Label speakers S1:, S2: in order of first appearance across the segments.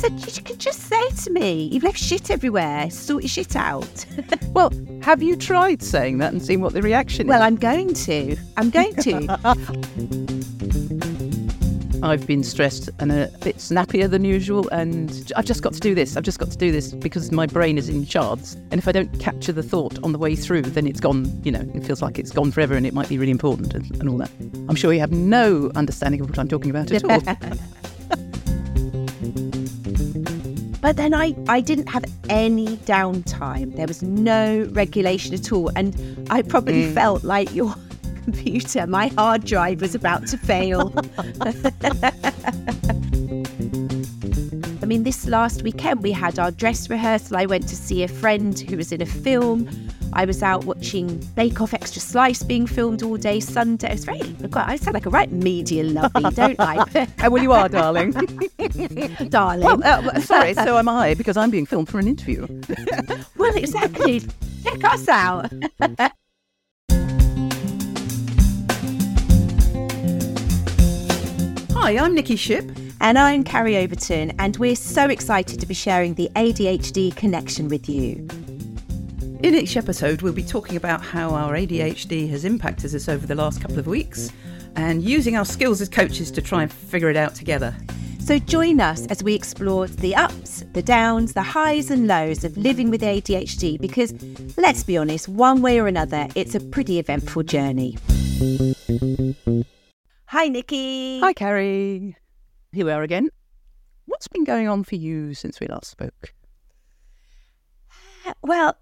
S1: said, you could just say to me, you've left shit everywhere, sort your shit out.
S2: well, have you tried saying that and seen what the reaction
S1: well,
S2: is?
S1: Well, I'm going to. I'm going to.
S2: I've been stressed and a bit snappier than usual, and I've just got to do this. I've just got to do this because my brain is in shards. And if I don't capture the thought on the way through, then it's gone, you know, it feels like it's gone forever and it might be really important and, and all that. I'm sure you have no understanding of what I'm talking about at all.
S1: But then I, I didn't have any downtime. There was no regulation at all. And I probably
S2: Mm.
S1: felt like your computer, my hard drive was about to fail. I mean, this last weekend we had our dress rehearsal. I went to see a friend who was in a film. I was out watching Bake Off Extra Slice being filmed all day Sunday. It's very, I sound like a right media lovey, don't I?
S2: Oh, well, you are, darling.
S1: Darling.
S2: well, uh, sorry, so am I because I'm being filmed for an interview.
S1: Well, exactly. Check us out.
S2: Hi, I'm Nicky Shipp.
S1: And I'm Carrie Overton, and we're so excited to be sharing the ADHD connection with you.
S2: In each episode, we'll be talking about how our ADHD has impacted us over the last couple of weeks and using our skills as coaches to try and figure it out together.
S1: So join us as we explore the ups, the downs, the highs and lows of living with ADHD because, let's be honest, one way or another, it's a pretty eventful journey. Hi, Nicky.
S2: Hi, Carrie. Here we are again. What's been going on for you since we last spoke?
S1: Uh, well,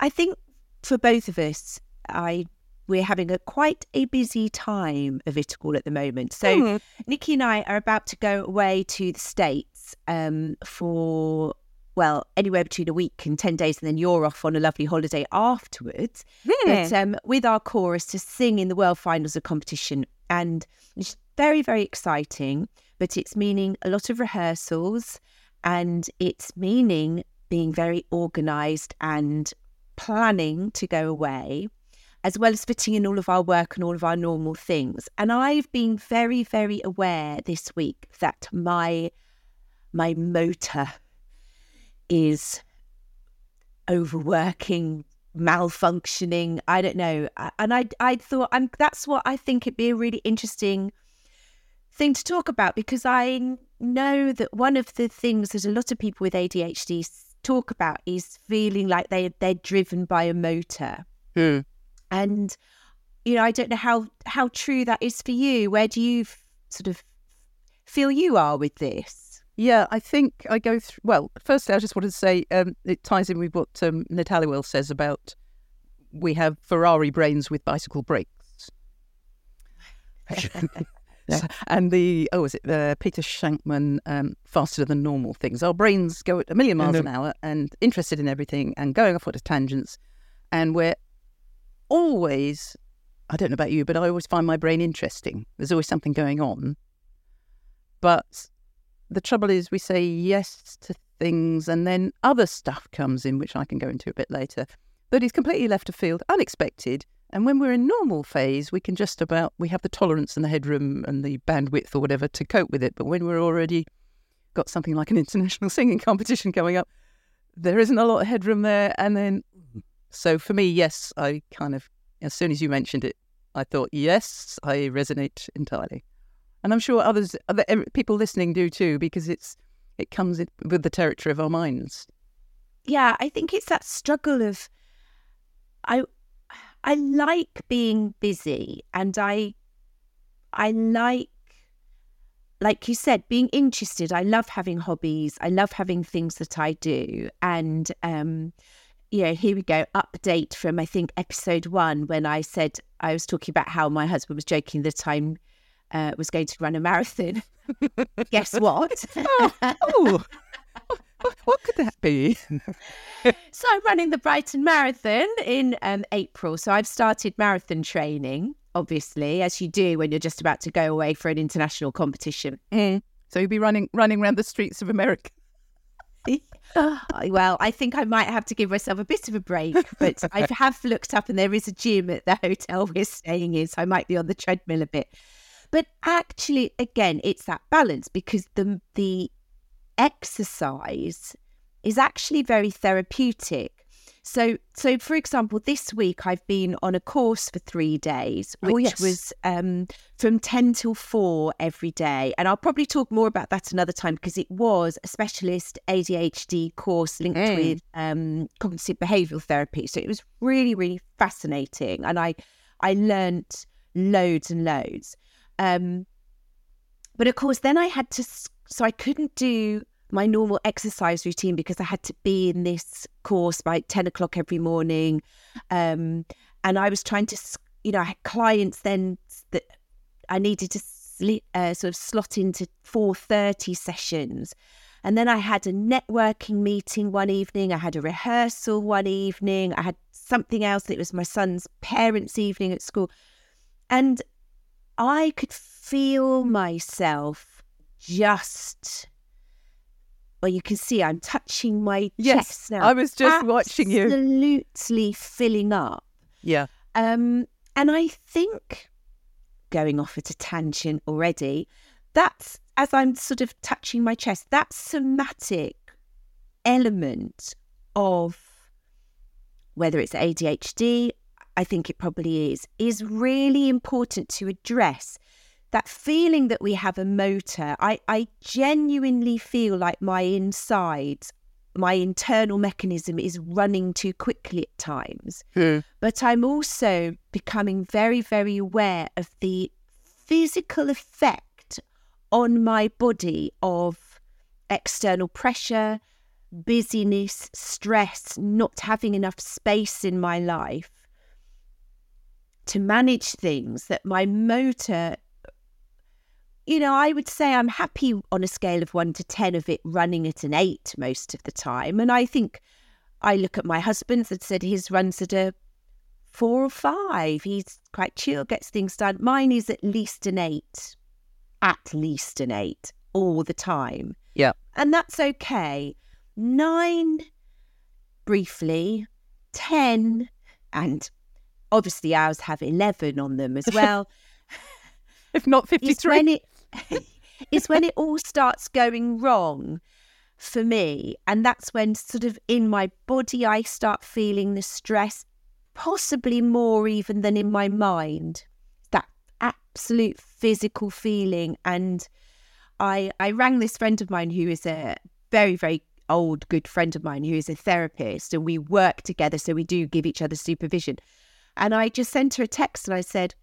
S1: I think for both of us, I we're having a quite a busy time of it all at the moment. So
S2: Mhm.
S1: Nicky and I are about to go away to the States um, for well, anywhere between a week and ten days, and then you're off on a lovely holiday afterwards. But um, with our chorus to sing in the world finals of competition, and it's very very exciting. But it's meaning a lot of rehearsals, and it's meaning being very organised and planning to go away, as well as fitting in all of our work and all of our normal things. And I've been very, very aware this week that my my motor is overworking, malfunctioning. I don't know. And I I thought and that's what I think it'd be a really interesting thing to talk about because I know that one of the things that a lot of people with ADHD talk about is feeling like they they're driven by a motor.
S2: Hmm.
S1: And you know, I don't know how how true that is for you. Where do you f- sort of feel you are with this?
S2: Yeah, I think I go through. Well, firstly, I just wanted to say um, it ties in with what um, Ned Hallowell says about we have Ferrari brains with bicycle brakes. So- and the oh, is it the Peter Shankman um, faster than normal things? Our brains go at a million miles an hour and interested in everything and going off at tangents, and we're always. I don't know about you, but I always find my brain interesting. There's always something going on, but the trouble is we say yes to things and then other stuff comes in which i can go into a bit later But that is completely left of field unexpected and when we're in normal phase we can just about we have the tolerance and the headroom and the bandwidth or whatever to cope with it. But when we're already got something like an international singing competition coming up there isn't a lot of headroom there. And then so for me yes i kind of as soon as you mentioned it i thought yes i resonate entirely. And I'm sure others, other people listening do too, because it's it comes with the territory of our minds.
S1: Yeah, I think it's that struggle of I I like being busy and I I like like you said being interested. I love having hobbies. I love having things that I do and um you know, here we go. Update from I think episode one when I said I was talking about how my husband was joking that I'm uh, was going to run a marathon. Guess what?
S2: oh, what, what could that be?
S1: So I'm running the Brighton Marathon in um, April. So I've started marathon training, obviously, as you do when you're just about to go away for an international competition.
S2: So you'll be running running around the streets of America.
S1: I- well, I think I might have to give myself a bit of a break, but I have looked up and there is a gym at the hotel we're staying in, so I might be on the treadmill a bit. But actually, again, it's that balance because the the exercise is actually very therapeutic. So, so for example, this week I've been on a course for three days, which oh, yes. was um, from ten till four every day, and I'll probably talk more about that another time because it was a specialist ADHD course linked mm. with um, cognitive behavioural therapy. So it was really, really fascinating, and I, I learnt loads and loads. Um, but of course, then I had to, so I couldn't do my normal exercise routine because I had to be in this course by 10 o'clock every morning. Um, and I was trying to, you know, I had clients then that I needed to sleep, uh, sort of slot into 4.30 sessions. And then I had a networking meeting one evening. I had a rehearsal one evening. I had something else that was my son's parents' evening at school. And I could feel myself just well, you can see I'm touching my yes, chest now.
S2: I was just watching you.
S1: Absolutely filling up.
S2: Yeah.
S1: Um, and I think going off at a tangent already, that's as I'm sort of touching my chest, that somatic element of whether it's ADHD, I think it probably is, is really important to address that feeling that we have a motor, I, I genuinely feel like my insides, my internal mechanism is running too quickly at times.
S2: Hmm.
S1: But I'm also becoming very, very aware of the physical effect on my body of external pressure, busyness, stress, not having enough space in my life to manage things that my motor you know, I would say I'm happy on a scale of one to 10 of it running at an eight most of the time. And I think I look at my husband and said his runs at a four or five. He's quite chill, gets things done. Mine is at least an eight, at least an eight all the time.
S2: Yeah.
S1: And that's okay. Nine, briefly, 10, and obviously ours have 11 on them as well.
S2: if not 53
S1: is when it all starts going wrong for me. And that's when, sort of, in my body, I start feeling the stress, possibly more even than in my mind. That absolute physical feeling. And I, I rang this friend of mine who is a very, very old good friend of mine who is a therapist, and we work together. So we do give each other supervision. And I just sent her a text and I said,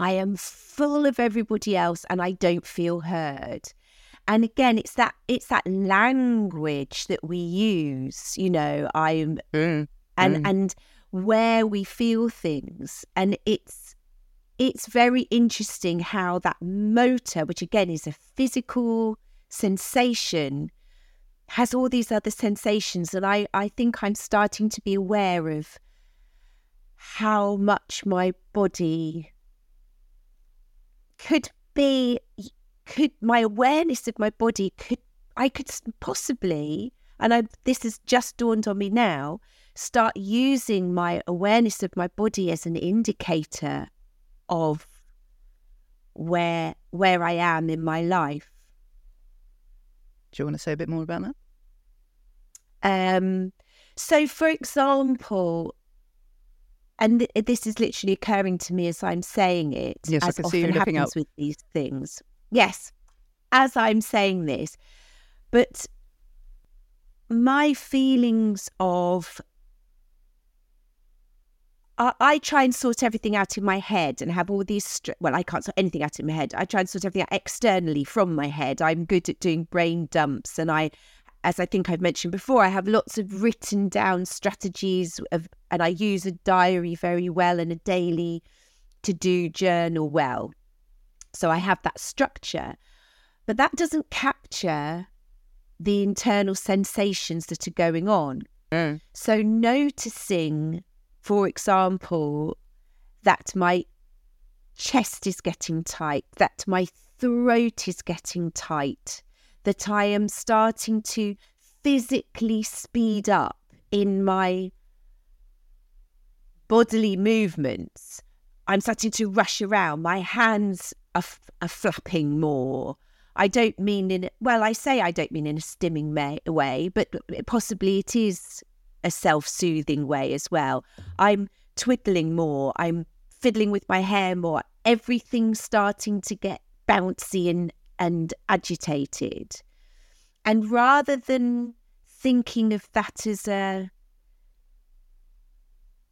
S1: I am full of everybody else and I don't feel heard. And again, it's that it's that language that we use, you know, I'm
S2: mm,
S1: and
S2: mm.
S1: and where we feel things. And it's it's very interesting how that motor, which again is a physical sensation, has all these other sensations. And I, I think I'm starting to be aware of how much my body could be could my awareness of my body could I could possibly and I this has just dawned on me now start using my awareness of my body as an indicator of where where I am in my life.
S2: Do you want to say a bit more about that?
S1: Um so for example, and th- this is literally occurring to me as I'm saying it.
S2: Yes,
S1: as
S2: I can see you looking
S1: up. with these things. Yes, as I'm saying this, but my feelings of I, I try and sort everything out in my head and have all these. Str- well, I can't sort anything out in my head. I try and sort everything out externally from my head. I'm good at doing brain dumps, and I as I think I've mentioned before, I have lots of written down strategies of, and I use a diary very well and a daily to do journal well. So I have that structure, but that doesn't capture the internal sensations that are going on.
S2: Mm.
S1: So noticing, for example, that my chest is getting tight, that my throat is getting tight, that I am starting to physically speed up in my bodily movements. I'm starting to rush around. My hands are, f- are flapping more. I don't mean in well, I say I don't mean in a stimming may, way, but possibly it is a self-soothing way as well. I'm twiddling more. I'm fiddling with my hair more. Everything's starting to get bouncy and and agitated. And rather than thinking of that as a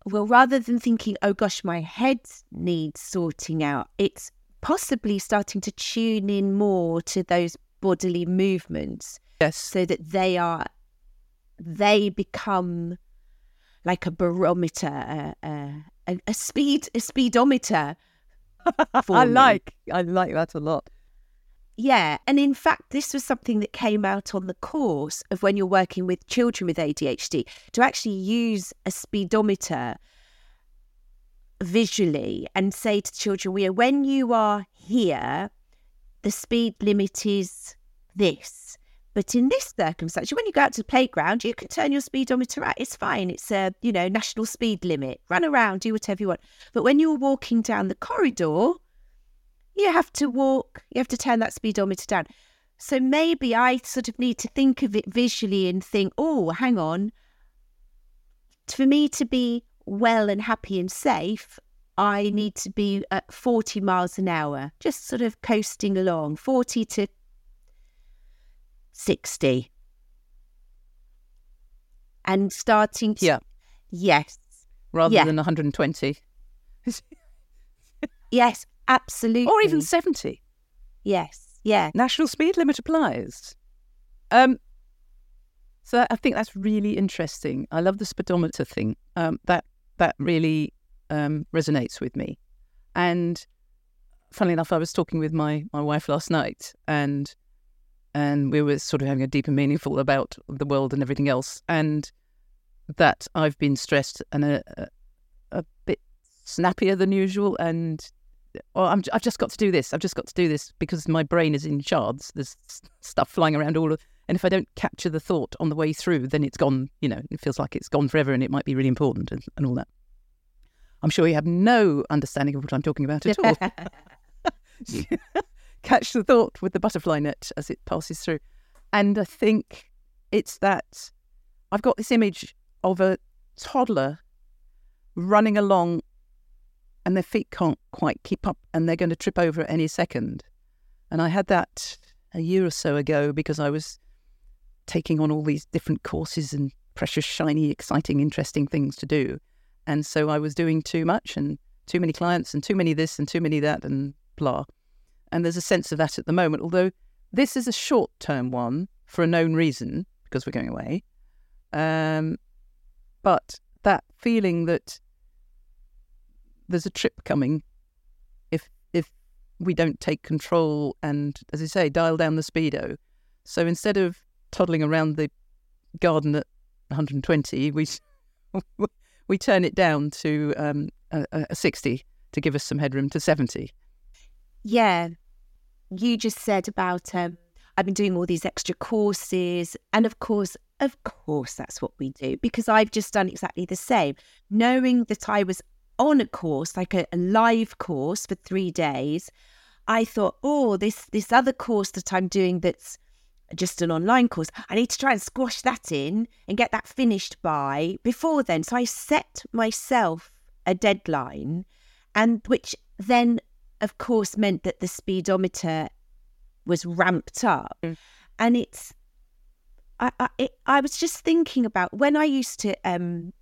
S1: well, rather than thinking, oh gosh, my head needs sorting out, it's possibly starting to tune in more to those bodily movements.
S2: Yes.
S1: So that they are, they become like a barometer, a, a, a speed, a speedometer.
S2: I like, I like that a lot.
S1: Yeah. And in fact, this was something that came out on the course of when you're working with children with ADHD to actually use a speedometer visually and say to children, we when you are here, the speed limit is this. But in this circumstance, when you go out to the playground, you can turn your speedometer out. It's fine. It's a, you know, national speed limit. Run around, do whatever you want. But when you're walking down the corridor, you have to walk, you have to turn that speedometer down. So maybe I sort of need to think of it visually and think, oh, hang on. For me to be well and happy and safe, I mm-hmm. need to be at 40 miles an hour, just sort of coasting along, 40 to 60. And starting to.
S2: Yeah.
S1: Yes.
S2: Rather yeah. than 120.
S1: yes. Absolutely.
S2: Or even 70.
S1: Yes. Yeah.
S2: National speed limit applies. Um, so I think that's really interesting. I love the speedometer thing. Um, that that really um, resonates with me. And funnily enough, I was talking with my my wife last night, and and we were sort of having a deep and meaningful about the world and everything else, and that I've been stressed and a, a, a bit snappier than usual, and oh, i have just got to do this. I've just got to do this because my brain is in shards. There's stuff flying around all of, and if I don't capture the thought on the way through, then it's gone. You know, it feels like it's gone forever, and it might be really important and, and all that. I'm sure you have no understanding of what I'm talking about at all. Catch the thought with the butterfly net as it passes through, and I think it's that I've got this image of a toddler running along and their feet can't quite keep up and they're going to trip over at any second. And I had that a year or so ago because I was taking on all these different courses and precious, shiny, exciting, interesting things to do. And so I was doing too much and too many clients and too many this and too many that and blah. And there's a sense of that at the moment, although this is a short term one for a known reason because we're going away. Um, but that feeling that there's a trip coming if if we don't take control and, as I say, dial down the speedo. So instead of toddling around the garden at 120, we we turn it down to um, a, a 60 to give us some headroom to 70.
S1: Yeah, you just said about um, I've been doing all these extra courses, and of course, of course, that's what we do because I've just done exactly the same, knowing that I was on a course, like a, a live course for three days, I thought, oh, this this other course that I'm doing that's just an online course, I need to try and squash that in and get that finished by before then. So I set myself a deadline, and which then, of course, meant that the speedometer was ramped up, mm. and it's. I I, it, I was just thinking about when I used to um,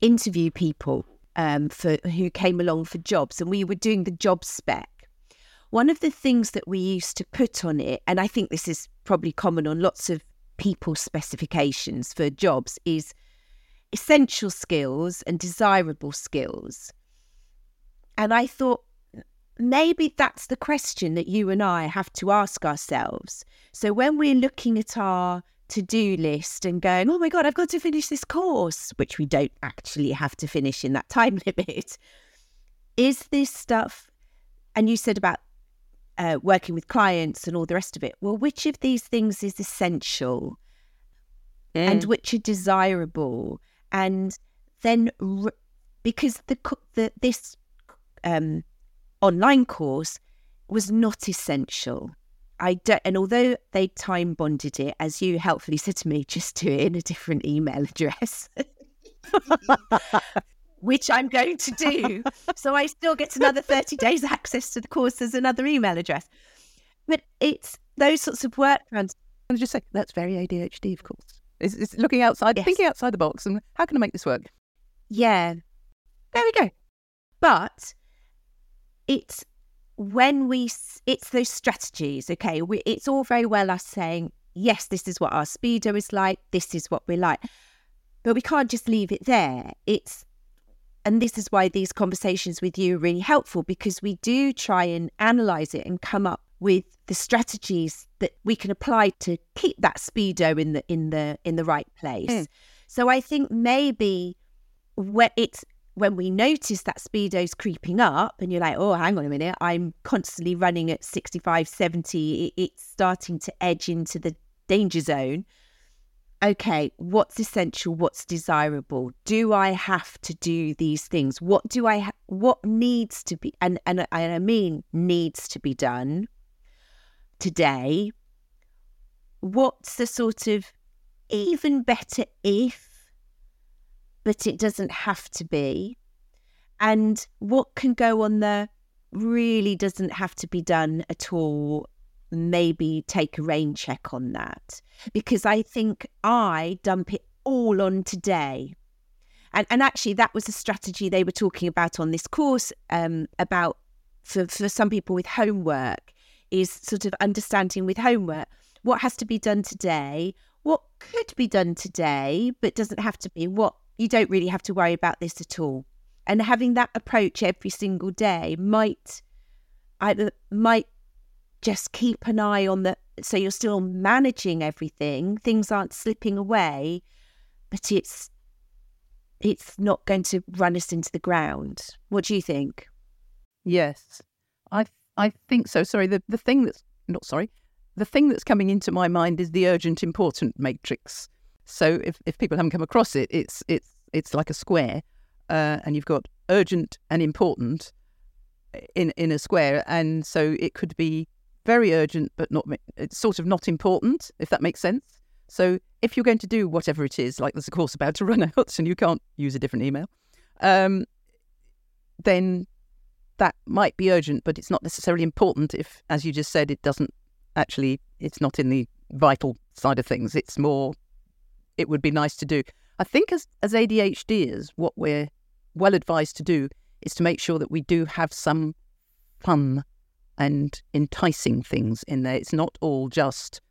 S1: interview people um, for who came along for jobs, and we were doing the job spec. One of the things that we used to put on it, and I think this is probably common on lots of people specifications for jobs, is essential skills and desirable skills. And I thought maybe that's the question that you and I have to ask ourselves. So when we're looking at our to do list and going, oh my God, I've got to finish this course, which we don't actually have to finish in that time limit. Is this stuff, and you said about uh, working with clients and all the rest of it, well, which of these things is essential mm. and which are desirable? And then, re- because the, the this um, online course was not essential I don't, and although they time bonded it, as you helpfully said to me, just do it in a different email address. which I'm going to do. so I still get another 30 days access to the course as another email address. But it's those sorts of workarounds.
S2: And just say, that's very ADHD, of course. It's, it's looking outside, yes. thinking outside the box, and how can I make this work?
S1: Yeah. There we go. But it's when we, it's those strategies, okay? We, it's all very well us saying, yes, this is what our speedo is like, this is what we like. But we can't just leave it there. It's and this is why these conversations with you are really helpful because we do try and analyze it and come up with the strategies that we can apply to keep that speedo in the in the in the right place. Mm. So I think maybe when it's when we notice that speedo's creeping up and you're like, oh, hang on a minute, I'm constantly running at 65, 70, it's starting to edge into the danger zone okay, what's essential, what's desirable? Do I have to do these things? What do I ha- what needs to be and, and and I mean needs to be done today? What's the sort of even better if but it doesn't have to be? And what can go on there really doesn't have to be done at all maybe take a rain check on that because I think I dump it all on today. And, and actually, that was a strategy they were talking about on this course um, about for, for some people with homework is sort of understanding with homework what has to be done today, what could be done today, but doesn't have to be, what you don't really have to worry about this at all. And having that approach every single day might either might just keep an eye on the so you're still managing everything things aren't slipping away but it's it's not going to run us into the ground. What do you think?
S2: Yes. I i think so. Sorry the the thing that's not sorry the thing that's coming into my mind is the urgent important matrix. So if, if people haven't come across it it's it's it's like a square uh, and you've got urgent and important in in a square and so it could be very urgent, but not it's sort of not important, if that makes sense. So if you're going to do whatever it is, like there's a course about to run out and you can't use a different email, um, then that might be urgent, but it's not necessarily important if, as you just said, it doesn't actually, it's not in the vital side of things. It's more, it would be nice to do. I think as, as ADHDers, what we're well advised to do is to make sure that we do have some fun and enticing things in there. It's not all just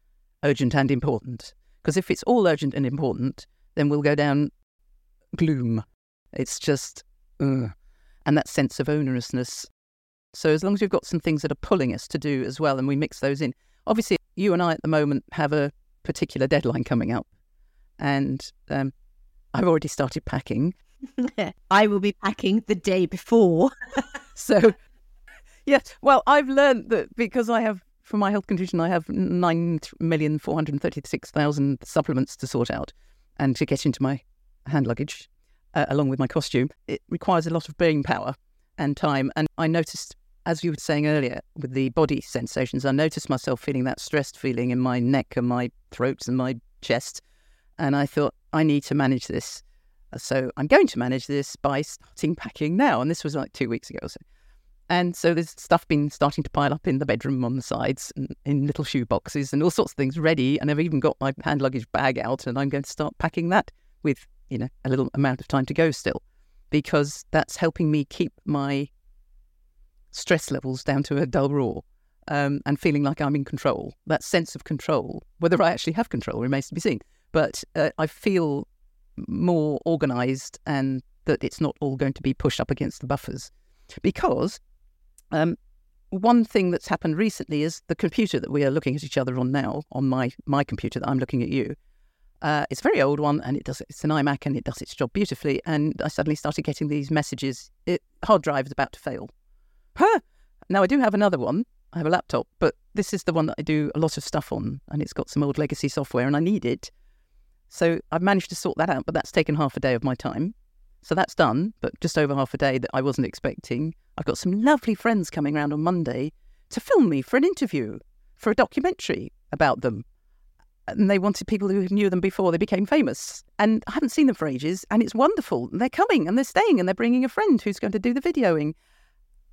S2: urgent and important. Because if it's all urgent and important, then we'll go down gloom. It's just, ugh. and that sense of onerousness. So as long as we've got some things that are pulling us to do as well, and we mix those in. Obviously, you and I at the moment have a particular deadline coming up, and um, I've already started packing.
S1: I will be packing the day before.
S2: so Yes. Well, I've learned that because I have, for my health condition, I have 9,436,000 supplements to sort out and to get into my hand luggage, uh, along with my costume. It requires a lot of brain power and time. And I noticed, as you were saying earlier, with the body sensations, I noticed myself feeling that stressed feeling in my neck and my throat and my chest. And I thought, I need to manage this. So I'm going to manage this by starting packing now. And this was like two weeks ago. So and so there's stuff been starting to pile up in the bedroom on the sides and in little shoe boxes and all sorts of things ready. And I've even got my hand luggage bag out and I'm going to start packing that with, you know, a little amount of time to go still because that's helping me keep my stress levels down to a dull roar um, and feeling like I'm in control. That sense of control, whether I actually have control remains to be seen. But uh, I feel more organized and that it's not all going to be pushed up against the buffers because um, one thing that's happened recently is the computer that we are looking at each other on now, on my my computer that I'm looking at you. Uh, it's a very old one, and it does it's an iMac, and it does its job beautifully. And I suddenly started getting these messages: it, hard drive is about to fail. Huh? Now I do have another one. I have a laptop, but this is the one that I do a lot of stuff on, and it's got some old legacy software, and I need it. So I've managed to sort that out, but that's taken half a day of my time. So that's done, but just over half a day that I wasn't expecting. I've got some lovely friends coming around on Monday to film me for an interview for a documentary about them. And they wanted people who knew them before they became famous. And I haven't seen them for ages. And it's wonderful. They're coming and they're staying and they're bringing a friend who's going to do the videoing.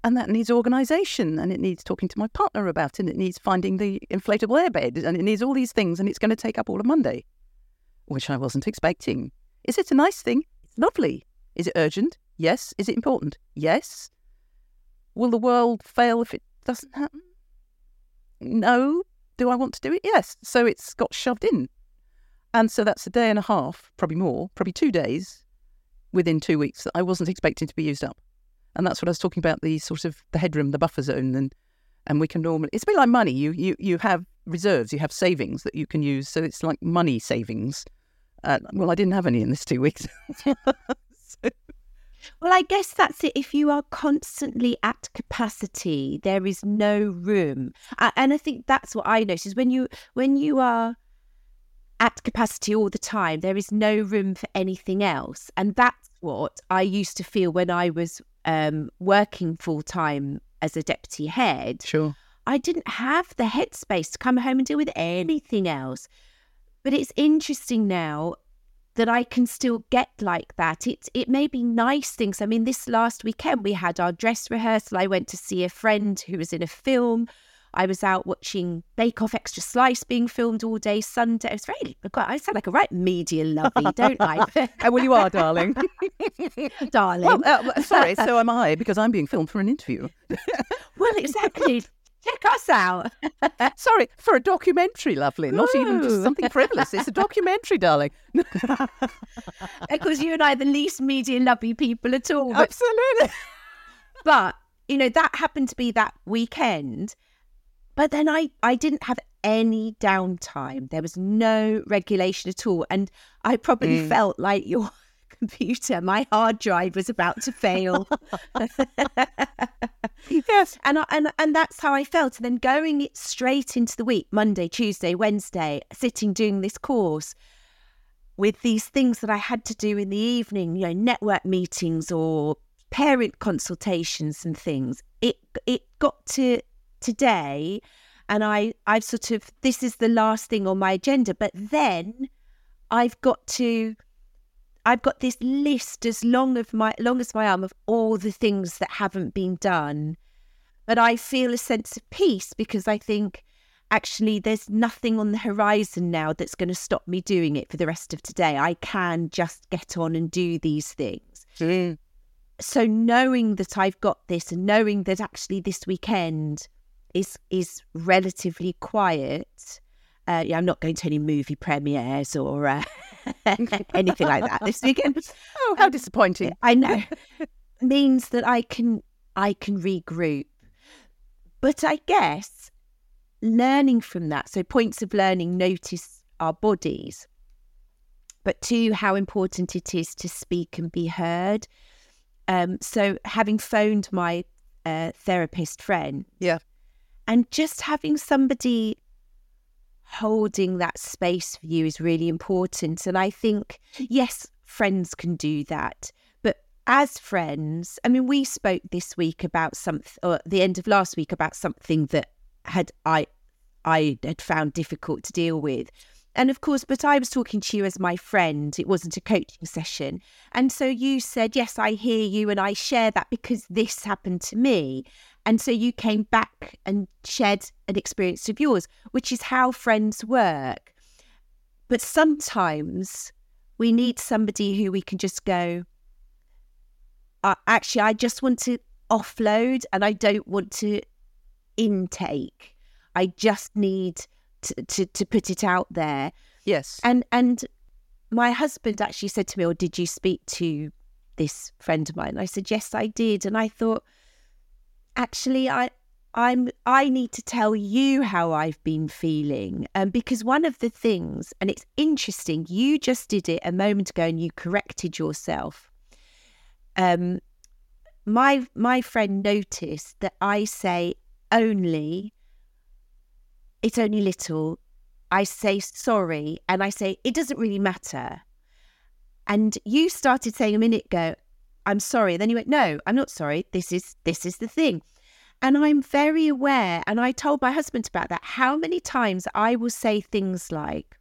S2: And that needs organisation and it needs talking to my partner about it. And it needs finding the inflatable airbed and it needs all these things. And it's going to take up all of Monday, which I wasn't expecting. Is it a nice thing? It's lovely. Is it urgent? Yes. Is it important? Yes. Will the world fail if it doesn't happen? No. Do I want to do it? Yes. So it's got shoved in. And so that's a day and a half, probably more, probably two days within two weeks that I wasn't expecting to be used up. And that's what I was talking about the sort of the headroom, the buffer zone. And and we can normally, it's a bit like money. You, you, you have reserves, you have savings that you can use. So it's like money savings. Uh, well, I didn't have any in this two weeks. so,
S1: well, I guess that's it. If you are constantly at capacity, there is no room, and I think that's what I notice when you when you are at capacity all the time, there is no room for anything else, and that's what I used to feel when I was um, working full time as a deputy head.
S2: Sure,
S1: I didn't have the headspace to come home and deal with anything else. But it's interesting now that I can still get like that. It it may be nice things. I mean, this last weekend we had our dress rehearsal. I went to see a friend who was in a film. I was out watching Bake Off Extra Slice being filmed all day Sunday. It was very, I sound like a right media lovey, don't I?
S2: well, you are, darling.
S1: darling.
S2: Well, uh, sorry, so am I, because I'm being filmed for an interview.
S1: well, exactly. Check us out.
S2: Sorry, for a documentary, lovely. Not Ooh. even just something frivolous. It's a documentary, darling.
S1: because you and I are the least media lovey people at all.
S2: But, Absolutely.
S1: but, you know, that happened to be that weekend. But then I, I didn't have any downtime. There was no regulation at all. And I probably mm. felt like your computer, my hard drive was about to fail.
S2: yes.
S1: And, I, and, and that's how I felt. And then going straight into the week, Monday, Tuesday, Wednesday, sitting doing this course with these things that I had to do in the evening, you know, network meetings or parent consultations and things. It it got to today and I I've sort of this is the last thing on my agenda, but then I've got to I've got this list as long of my long as my arm of all the things that haven't been done. But I feel a sense of peace because I think actually there's nothing on the horizon now that's going to stop me doing it for the rest of today. I can just get on and do these things.
S2: Mm.
S1: So knowing that I've got this and knowing that actually this weekend is is relatively quiet uh, yeah, I'm not going to any movie premieres or uh, anything like that this weekend.
S2: Oh, how um, disappointing!
S1: I know. means that I can I can regroup, but I guess learning from that. So points of learning: notice our bodies, but two, how important it is to speak and be heard. Um, so having phoned my uh, therapist friend,
S2: yeah,
S1: and just having somebody holding that space for you is really important. And I think, yes, friends can do that. But as friends, I mean, we spoke this week about something, or the end of last week about something that had I I had found difficult to deal with. And of course, but I was talking to you as my friend. It wasn't a coaching session. And so you said, Yes, I hear you. And I share that because this happened to me. And so you came back and shared an experience of yours, which is how friends work. But sometimes we need somebody who we can just go, uh, actually, I just want to offload and I don't want to intake. I just need to, to, to put it out there.
S2: Yes.
S1: And and my husband actually said to me, Or did you speak to this friend of mine? And I said, Yes, I did. And I thought, actually I I'm I need to tell you how I've been feeling. Um, because one of the things, and it's interesting, you just did it a moment ago and you corrected yourself. Um my my friend noticed that I say only it's only little. I say sorry and I say it doesn't really matter. And you started saying a minute ago, I'm sorry. Then you went, no, I'm not sorry. This is this is the thing. And I'm very aware, and I told my husband about that, how many times I will say things like,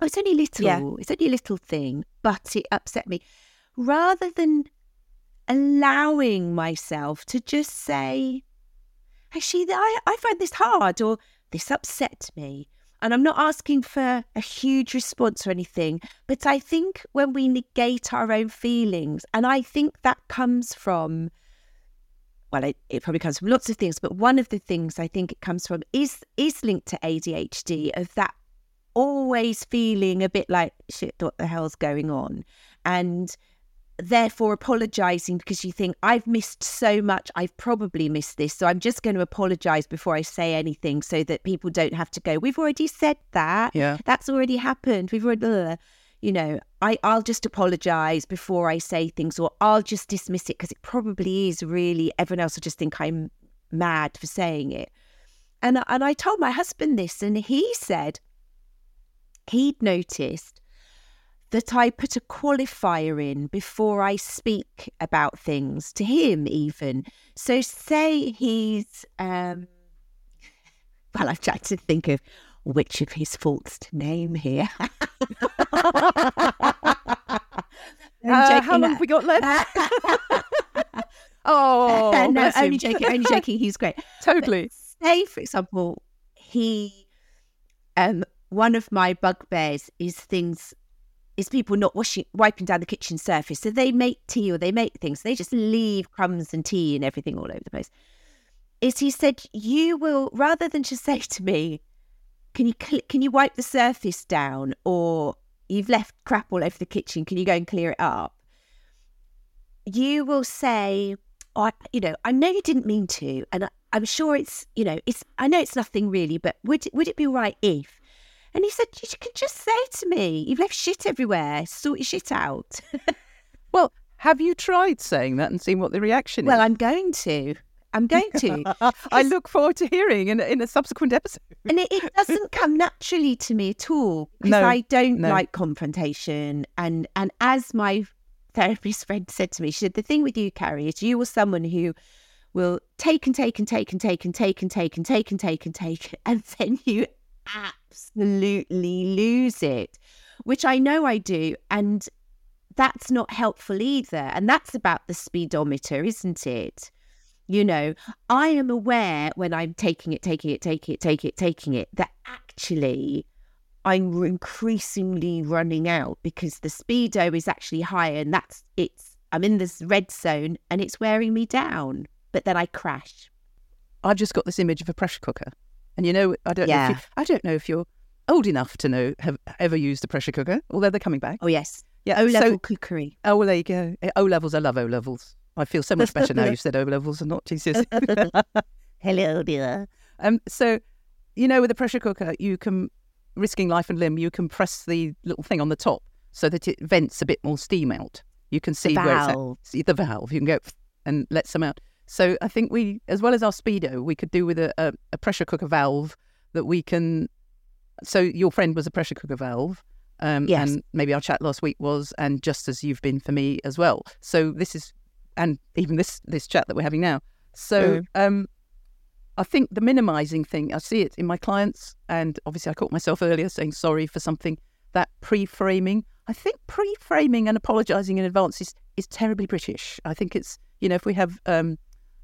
S1: Oh, it's only little, yeah. it's only a little thing, but it upset me. Rather than allowing myself to just say, actually, I, I find this hard or this upset me. And I'm not asking for a huge response or anything, but I think when we negate our own feelings, and I think that comes from, well, it, it probably comes from lots of things, but one of the things I think it comes from is is linked to ADHD of that always feeling a bit like shit, what the hell's going on, and therefore apologizing because you think I've missed so much. I've probably missed this. So I'm just going to apologize before I say anything so that people don't have to go, we've already said that.
S2: Yeah.
S1: That's already happened. We've already, you know, I, I'll just apologize before I say things or I'll just dismiss it because it probably is really, everyone else will just think I'm mad for saying it. And, and I told my husband this and he said he'd noticed that I put a qualifier in before I speak about things to him, even. So, say he's, um, well, I've tried to think of which of his faults to name here.
S2: uh, how long have we got left? oh,
S1: no, only joking, only joking. He's great.
S2: Totally.
S1: But say, for example, he, um, one of my bugbears is things is people not washing, wiping down the kitchen surface. So they make tea or they make things. They just leave crumbs and tea and everything all over the place. Is he said you will rather than just say to me, "Can you cl- can you wipe the surface down?" or "You've left crap all over the kitchen. Can you go and clear it up?" You will say, oh, I, "You know, I know you didn't mean to, and I, I'm sure it's you know it's I know it's nothing really, but would would it be right if?" And he said, You can just say to me, You've left shit everywhere, sort your shit out.
S2: well, have you tried saying that and seen what the reaction
S1: well,
S2: is?
S1: Well, I'm going to. I'm going to.
S2: I look forward to hearing in, in a subsequent episode.
S1: and it, it, doesn't come naturally to me at all because no, I don't no. like confrontation. And and as my therapist friend said to me, she said, the thing with you, Carrie, is you are someone who will take and take and take and take and take and take and take and take and take and then you absolutely lose it, which I know I do. And that's not helpful either. And that's about the speedometer, isn't it? You know, I am aware when I'm taking it, taking it, taking it, taking it, taking it, that actually I'm increasingly running out because the speedo is actually higher and that's it's I'm in this red zone and it's wearing me down. But then I crash.
S2: I've just got this image of a pressure cooker and you know, I don't yeah. know if you, I don't know if you're old enough to know have ever used a pressure cooker, although they're coming back.
S1: Oh yes. Yeah, O level so, cookery.
S2: Oh well, there you go. Eh, o levels, I love O levels. I feel so much better now you've said O levels and not Jesus.
S1: Hello, dear.
S2: Um, so, you know, with a pressure cooker, you can, risking life and limb, you can press the little thing on the top so that it vents a bit more steam out. You can see
S1: the
S2: where
S1: valve.
S2: it's at. The valve. You can go and let some out. So I think we, as well as our speedo, we could do with a, a, a pressure cooker valve that we can. So your friend was a pressure cooker valve. Um,
S1: yes.
S2: And maybe our chat last week was, and just as you've been for me as well. So this is, and even this this chat that we're having now. So mm. um, I think the minimizing thing, I see it in my clients, and obviously I caught myself earlier saying sorry for something. That pre-framing, I think pre-framing and apologizing in advance is, is terribly British. I think it's you know if we have um,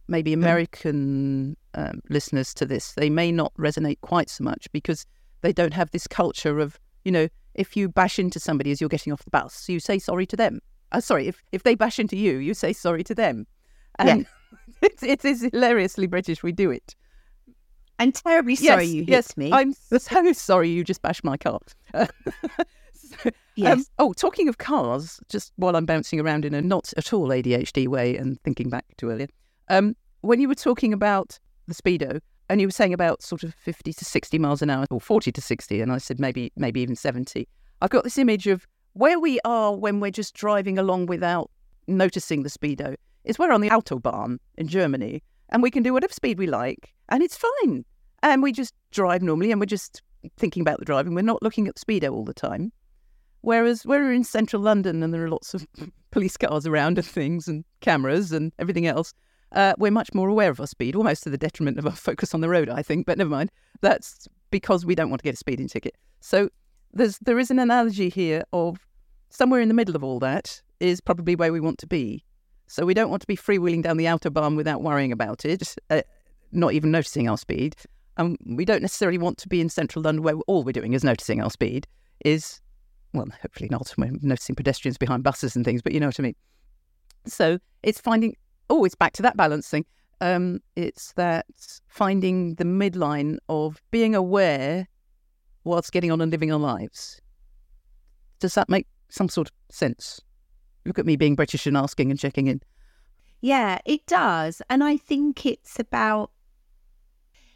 S2: maybe American um, listeners to this, they may not resonate quite so much because they don't have this culture of, you know, if you bash into somebody as you're getting off the bus, you say sorry to them. Uh, sorry, if, if they bash into you, you say sorry to them. And yeah. it, it is hilariously British. We do it.
S1: I'm terribly sorry yes, you hit
S2: yes,
S1: me.
S2: I'm so sorry you just bashed my car. so, um, yes. Um, oh, talking of cars, just while I'm bouncing around in a not at all ADHD way and thinking back to earlier, um, when you were talking about the speedo, and you were saying about sort of fifty to sixty miles an hour, or forty to sixty, and I said maybe maybe even seventy. I've got this image of where we are when we're just driving along without noticing the speedo. Is we're on the autobahn in Germany, and we can do whatever speed we like, and it's fine. And we just drive normally, and we're just thinking about the driving. We're not looking at the speedo all the time. Whereas we're in central London, and there are lots of police cars around and things, and cameras and everything else uh, we're much more aware of our speed, almost to the detriment of our focus on the road, I think. But never mind. That's because we don't want to get a speeding ticket. So there's there is an analogy here of somewhere in the middle of all that is probably where we want to be. So we don't want to be freewheeling down the outer autobahn without worrying about it, uh, not even noticing our speed. And we don't necessarily want to be in central London where all we're doing is noticing our speed. Is well, hopefully not. We're noticing pedestrians behind buses and things, but you know what I mean. So it's finding. Oh, it's back to that balancing. Um, it's that finding the midline of being aware whilst getting on and living our lives. Does that make some sort of sense? Look at me being British and asking and checking in.
S1: Yeah, it does. And I think it's about,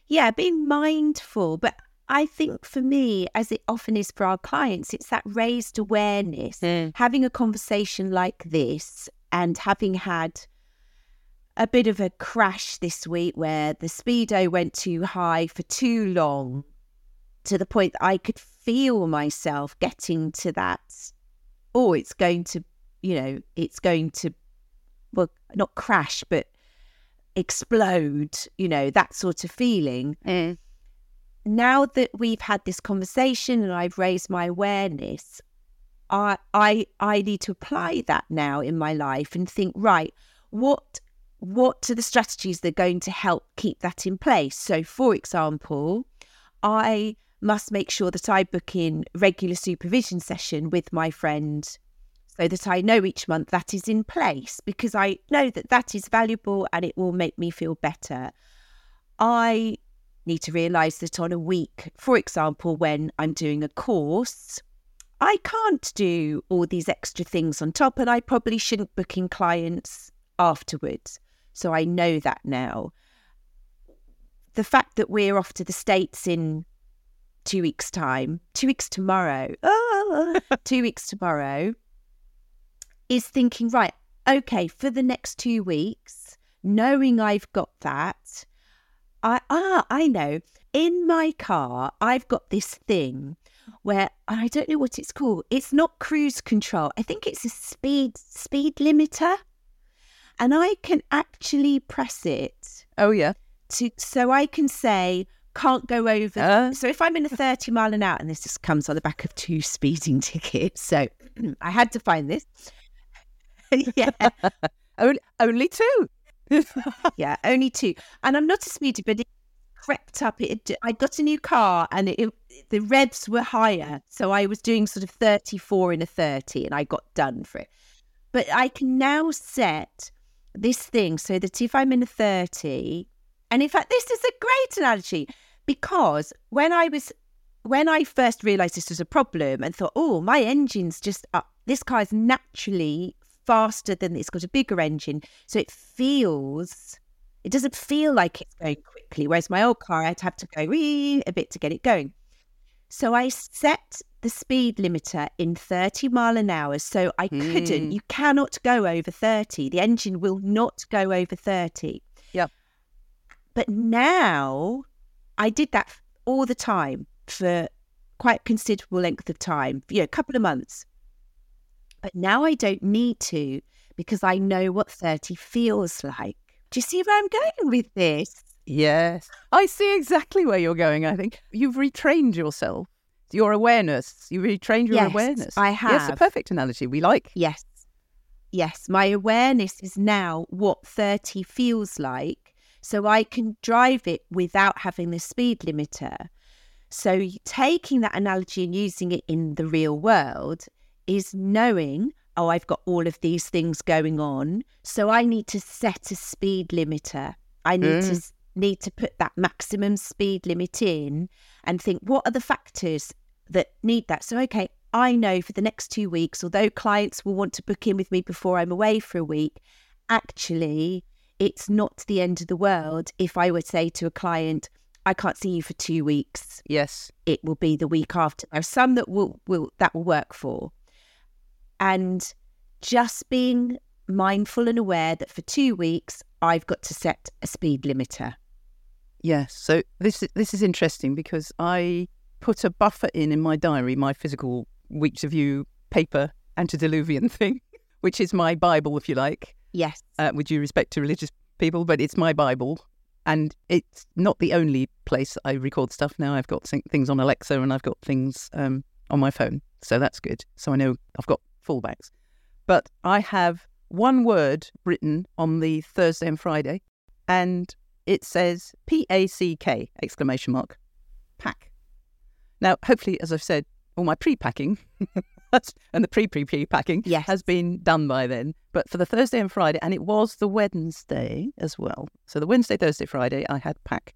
S1: yeah, being mindful. But I think for me, as it often is for our clients, it's that raised awareness, mm. having a conversation like this and having had a bit of a crash this week where the speedo went too high for too long to the point that I could feel myself getting to that. Oh, it's going to, you know, it's going to, well, not crash, but explode, you know, that sort of feeling. Mm. Now that we've had this conversation and I've raised my awareness, I, I, I need to apply that now in my life and think, right, what what are the strategies that are going to help keep that in place? So, for example, I must make sure that I book in regular supervision session with my friend so that I know each month that is in place because I know that that is valuable and it will make me feel better. I need to realize that on a week, for example, when I'm doing a course, I can't do all these extra things on top and I probably shouldn't book in clients afterwards. So I know that now. The fact that we're off to the States in two weeks' time, two weeks tomorrow, oh, two weeks tomorrow, is thinking, right, okay, for the next two weeks, knowing I've got that, I ah, I know. In my car, I've got this thing where I don't know what it's called. It's not cruise control. I think it's a speed speed limiter. And I can actually press it.
S2: Oh yeah.
S1: To so I can say can't go over. Uh. So if I'm in a 30 mile an hour, and this just comes on the back of two speeding tickets, so I had to find this. yeah,
S2: only, only two.
S1: yeah, only two. And I'm not a speeder, but it crept up. It, I got a new car, and it, it, the revs were higher, so I was doing sort of 34 in a 30, and I got done for it. But I can now set this thing so that if I'm in a 30 and in fact, this is a great analogy because when I was when I first realized this was a problem and thought, oh, my engine's just up. This car is naturally faster than it's got a bigger engine. So it feels, it doesn't feel like it's going quickly. Whereas my old car, I'd have to go a bit to get it going. So I set the speed limiter in 30 mile an hour. So I mm. couldn't, you cannot go over 30. The engine will not go over 30.
S2: Yeah.
S1: But now I did that all the time for quite considerable length of time, you know, a couple of months. But now I don't need to because I know what 30 feels like. Do you see where I'm going with this?
S2: Yes, I see exactly where you're going. I think you've retrained yourself, your awareness. You retrained your
S1: yes,
S2: awareness.
S1: I have.
S2: Yes, a perfect analogy. We like.
S1: Yes. Yes, my awareness is now what 30 feels like so I can drive it without having the speed limiter. So taking that analogy and using it in the real world is knowing, oh, I've got all of these things going on. So I need to set a speed limiter. I need mm. to need to put that maximum speed limit in and think what are the factors that need that. So okay, I know for the next two weeks, although clients will want to book in with me before I'm away for a week, actually it's not the end of the world if I would say to a client, I can't see you for two weeks.
S2: Yes.
S1: It will be the week after. There are some that will, will that will work for. And just being mindful and aware that for two weeks I've got to set a speed limiter.
S2: Yes. So this this is interesting because I put a buffer in in my diary, my physical weeks of you paper antediluvian thing, which is my Bible, if you like.
S1: Yes.
S2: Uh, with due respect to religious people, but it's my Bible. And it's not the only place I record stuff now. I've got things on Alexa and I've got things um, on my phone. So that's good. So I know I've got fallbacks. But I have one word written on the Thursday and Friday, and it says P A C K exclamation mark pack. Now, hopefully, as I've said, all my pre-packing and the pre-pre-pre packing
S1: yes.
S2: has been done by then. But for the Thursday and Friday, and it was the Wednesday as well. So the Wednesday, Thursday, Friday, I had pack.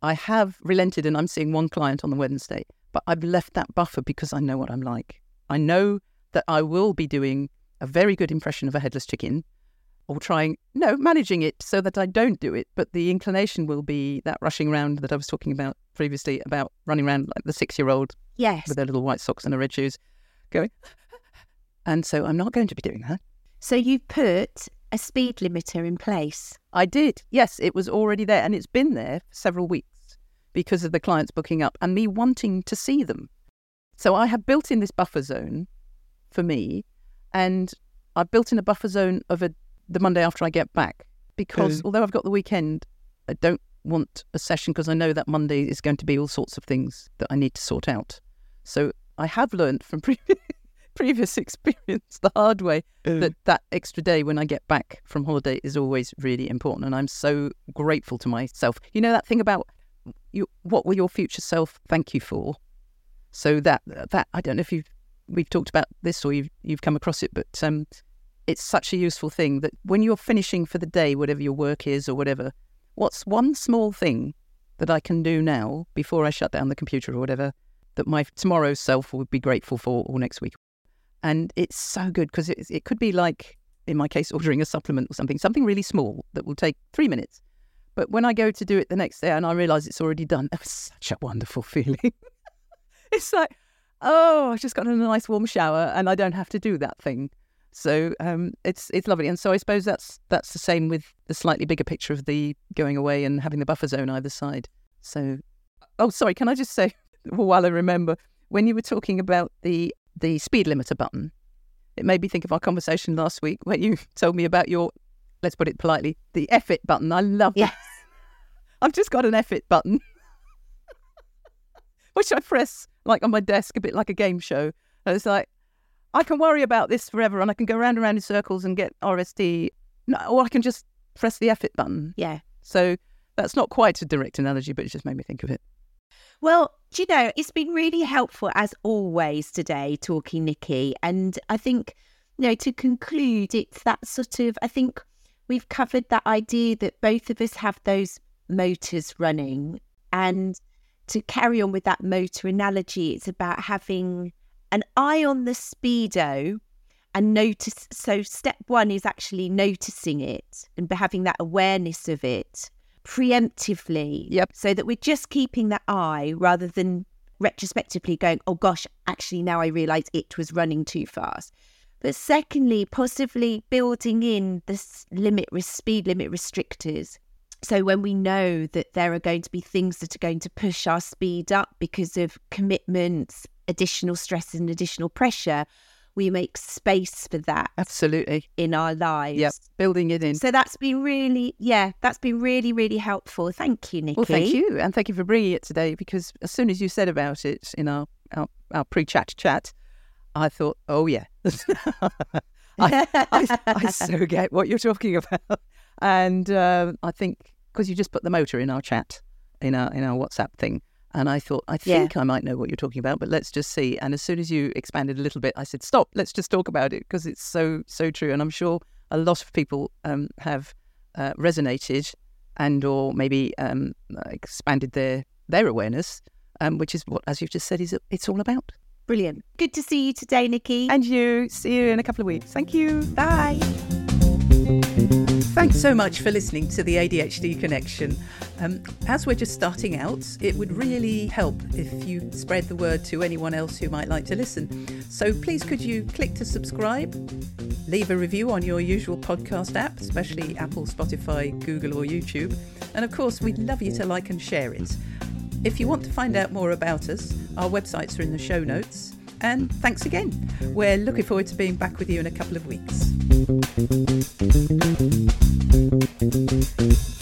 S2: I have relented, and I'm seeing one client on the Wednesday, but I've left that buffer because I know what I'm like. I know that I will be doing a very good impression of a headless chicken or trying, no, managing it so that I don't do it. But the inclination will be that rushing around that I was talking about previously about running around like the six year old
S1: yes.
S2: with their little white socks and their red shoes going. And so I'm not going to be doing that.
S1: So you put a speed limiter in place?
S2: I did. Yes, it was already there and it's been there for several weeks because of the clients booking up and me wanting to see them. So I have built in this buffer zone for me and I've built in a buffer zone of a, the Monday after I get back because although I've got the weekend, I don't want a session because I know that Monday is going to be all sorts of things that I need to sort out. So I have learned from previous, previous experience the hard way that that extra day when I get back from holiday is always really important. And I'm so grateful to myself. You know that thing about you, what will your future self thank you for? So that that I don't know if you've we've talked about this or you've you've come across it, but um, it's such a useful thing that when you're finishing for the day, whatever your work is or whatever, what's one small thing that I can do now before I shut down the computer or whatever that my tomorrow's self would be grateful for or next week. And it's so good because it, it could be like, in my case, ordering a supplement or something, something really small that will take three minutes. But when I go to do it the next day and I realize it's already done, it was such a wonderful feeling. it's like, oh, I've just got a nice warm shower and I don't have to do that thing. So um, it's it's lovely, and so I suppose that's that's the same with the slightly bigger picture of the going away and having the buffer zone either side. So, oh, sorry, can I just say while I remember when you were talking about the the speed limiter button, it made me think of our conversation last week when you told me about your, let's put it politely, the F it button. I love
S1: yes.
S2: that. I've just got an F it button, which I press like on my desk, a bit like a game show. And it's like, I can worry about this forever and I can go round and round in circles and get RSD, or I can just press the F it button.
S1: Yeah.
S2: So that's not quite a direct analogy, but it just made me think of it.
S1: Well, do you know, it's been really helpful as always today talking, Nicky. And I think, you know, to conclude, it's that sort of, I think we've covered that idea that both of us have those motors running. And to carry on with that motor analogy, it's about having an eye on the speedo and notice. So, step one is actually noticing it and having that awareness of it preemptively.
S2: Yep.
S1: So that we're just keeping that eye rather than retrospectively going, oh gosh, actually now I realise it was running too fast. But secondly, possibly building in the limit, speed limit restrictors. So when we know that there are going to be things that are going to push our speed up because of commitments, additional stress and additional pressure, we make space for that
S2: absolutely.
S1: in our lives.
S2: Yep building it in.
S1: So that's been really yeah that's been really really helpful. Thank you nicky.
S2: Well thank you and thank you for bringing it today because as soon as you said about it in our our, our pre-chat chat i thought oh yeah. I, I, I, so get what you're talking about and uh, i think because you just put the motor in our chat in our in our whatsapp thing and I thought, I think yeah. I might know what you're talking about, but let's just see. And as soon as you expanded a little bit, I said, stop, let's just talk about it because it's so, so true. And I'm sure a lot of people um, have uh, resonated and or maybe um, expanded their, their awareness, um, which is what, as you've just said, is it's all about.
S1: Brilliant. Good to see you today, Nicky.
S2: And you. See you in a couple of weeks. Thank you.
S1: Bye.
S2: Thanks so much for listening to the ADHD Connection. Um, as we're just starting out, it would really help if you spread the word to anyone else who might like to listen. So please could you click to subscribe, leave a review on your usual podcast app, especially Apple, Spotify, Google, or YouTube. And of course, we'd love you to like and share it. If you want to find out more about us, our websites are in the show notes. And thanks again. We're looking forward to being back with you in a couple of weeks.
S1: Thank you.